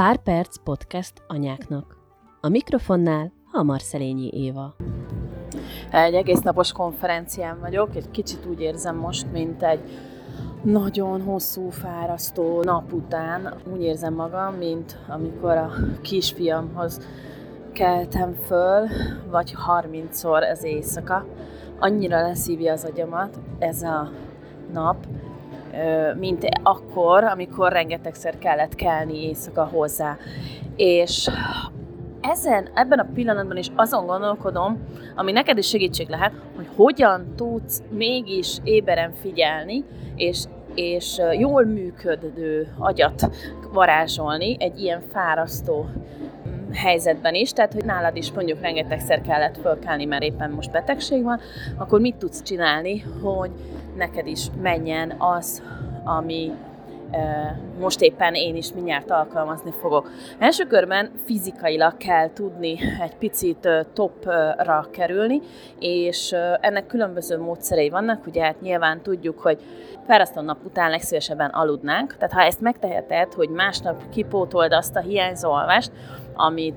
Pár perc podcast anyáknak. A mikrofonnál Hamar Szelényi Éva. Egy egész napos konferencián vagyok, egy kicsit úgy érzem most, mint egy nagyon hosszú, fárasztó nap után. Úgy érzem magam, mint amikor a kisfiamhoz keltem föl, vagy 30-szor az éjszaka. Annyira leszívja az agyamat ez a nap, mint akkor, amikor rengetegszer kellett kelni éjszaka hozzá. És ezen, ebben a pillanatban is azon gondolkodom, ami neked is segítség lehet, hogy hogyan tudsz mégis éberen figyelni, és, és jól működő agyat varázsolni egy ilyen fárasztó mm, helyzetben is, tehát hogy nálad is mondjuk rengetegszer kellett fölkelni, mert éppen most betegség van, akkor mit tudsz csinálni, hogy neked is menjen az, ami most éppen én is mindjárt alkalmazni fogok. Első körben fizikailag kell tudni egy picit topra kerülni, és ennek különböző módszerei vannak, ugye hát nyilván tudjuk, hogy fárasztó nap után legszívesebben aludnánk, tehát ha ezt megteheted, hogy másnap kipótold azt a hiányzó alvást, amit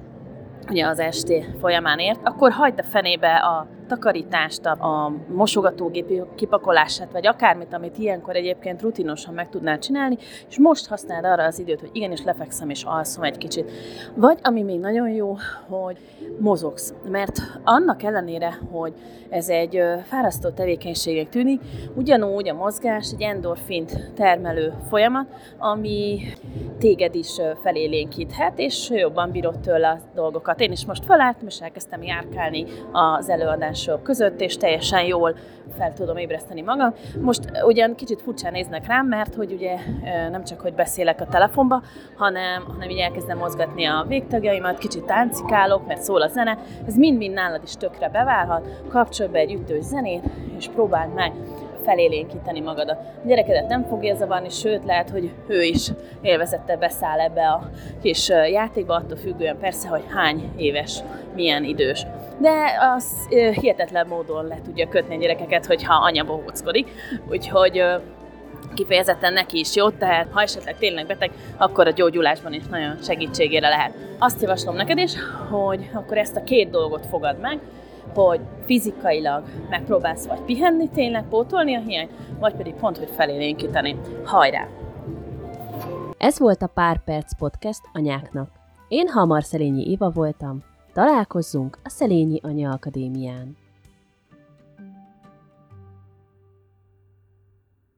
ugye az esti folyamán ért, akkor hagyd a fenébe a takarítást, a mosogatógép kipakolását, vagy akármit, amit ilyenkor egyébként rutinosan meg tudnál csinálni, és most használd arra az időt, hogy igenis lefekszem és alszom egy kicsit. Vagy ami még nagyon jó, hogy mozogsz. Mert annak ellenére, hogy ez egy fárasztó tevékenységek tűnik, ugyanúgy a mozgás egy endorfint termelő folyamat, ami téged is felélénkíthet, és jobban bírod tőle a dolgokat. Én is most felálltam, és elkezdtem járkálni az előadás mások között, és teljesen jól fel tudom ébreszteni magam. Most ugyan kicsit furcsán néznek rám, mert hogy ugye nem csak, hogy beszélek a telefonba, hanem, hanem így elkezdem mozgatni a végtagjaimat, kicsit táncikálok, mert szól a zene, ez mind-mind nálad is tökre beválhat, kapcsolj be egy ütős zenét, és próbáld meg felélénkíteni magadat. A gyerekedet nem fogja zavarni, sőt lehet, hogy ő is élvezettel beszáll ebbe a kis játékba, attól függően persze, hogy hány éves, milyen idős. De az hihetetlen módon le tudja kötni a gyerekeket, hogyha anya bohóckodik. Úgyhogy kifejezetten neki is jó, tehát ha esetleg tényleg beteg, akkor a gyógyulásban is nagyon segítségére lehet. Azt javaslom neked is, hogy akkor ezt a két dolgot fogad meg, hogy fizikailag megpróbálsz vagy pihenni, tényleg pótolni a hiányt, vagy pedig pont, hogy felélénkíteni. Hajrá! Ez volt a Pár Perc Podcast anyáknak. Én Hamar Szelényi Éva voltam. Találkozzunk a Szelényi Anya Akadémián.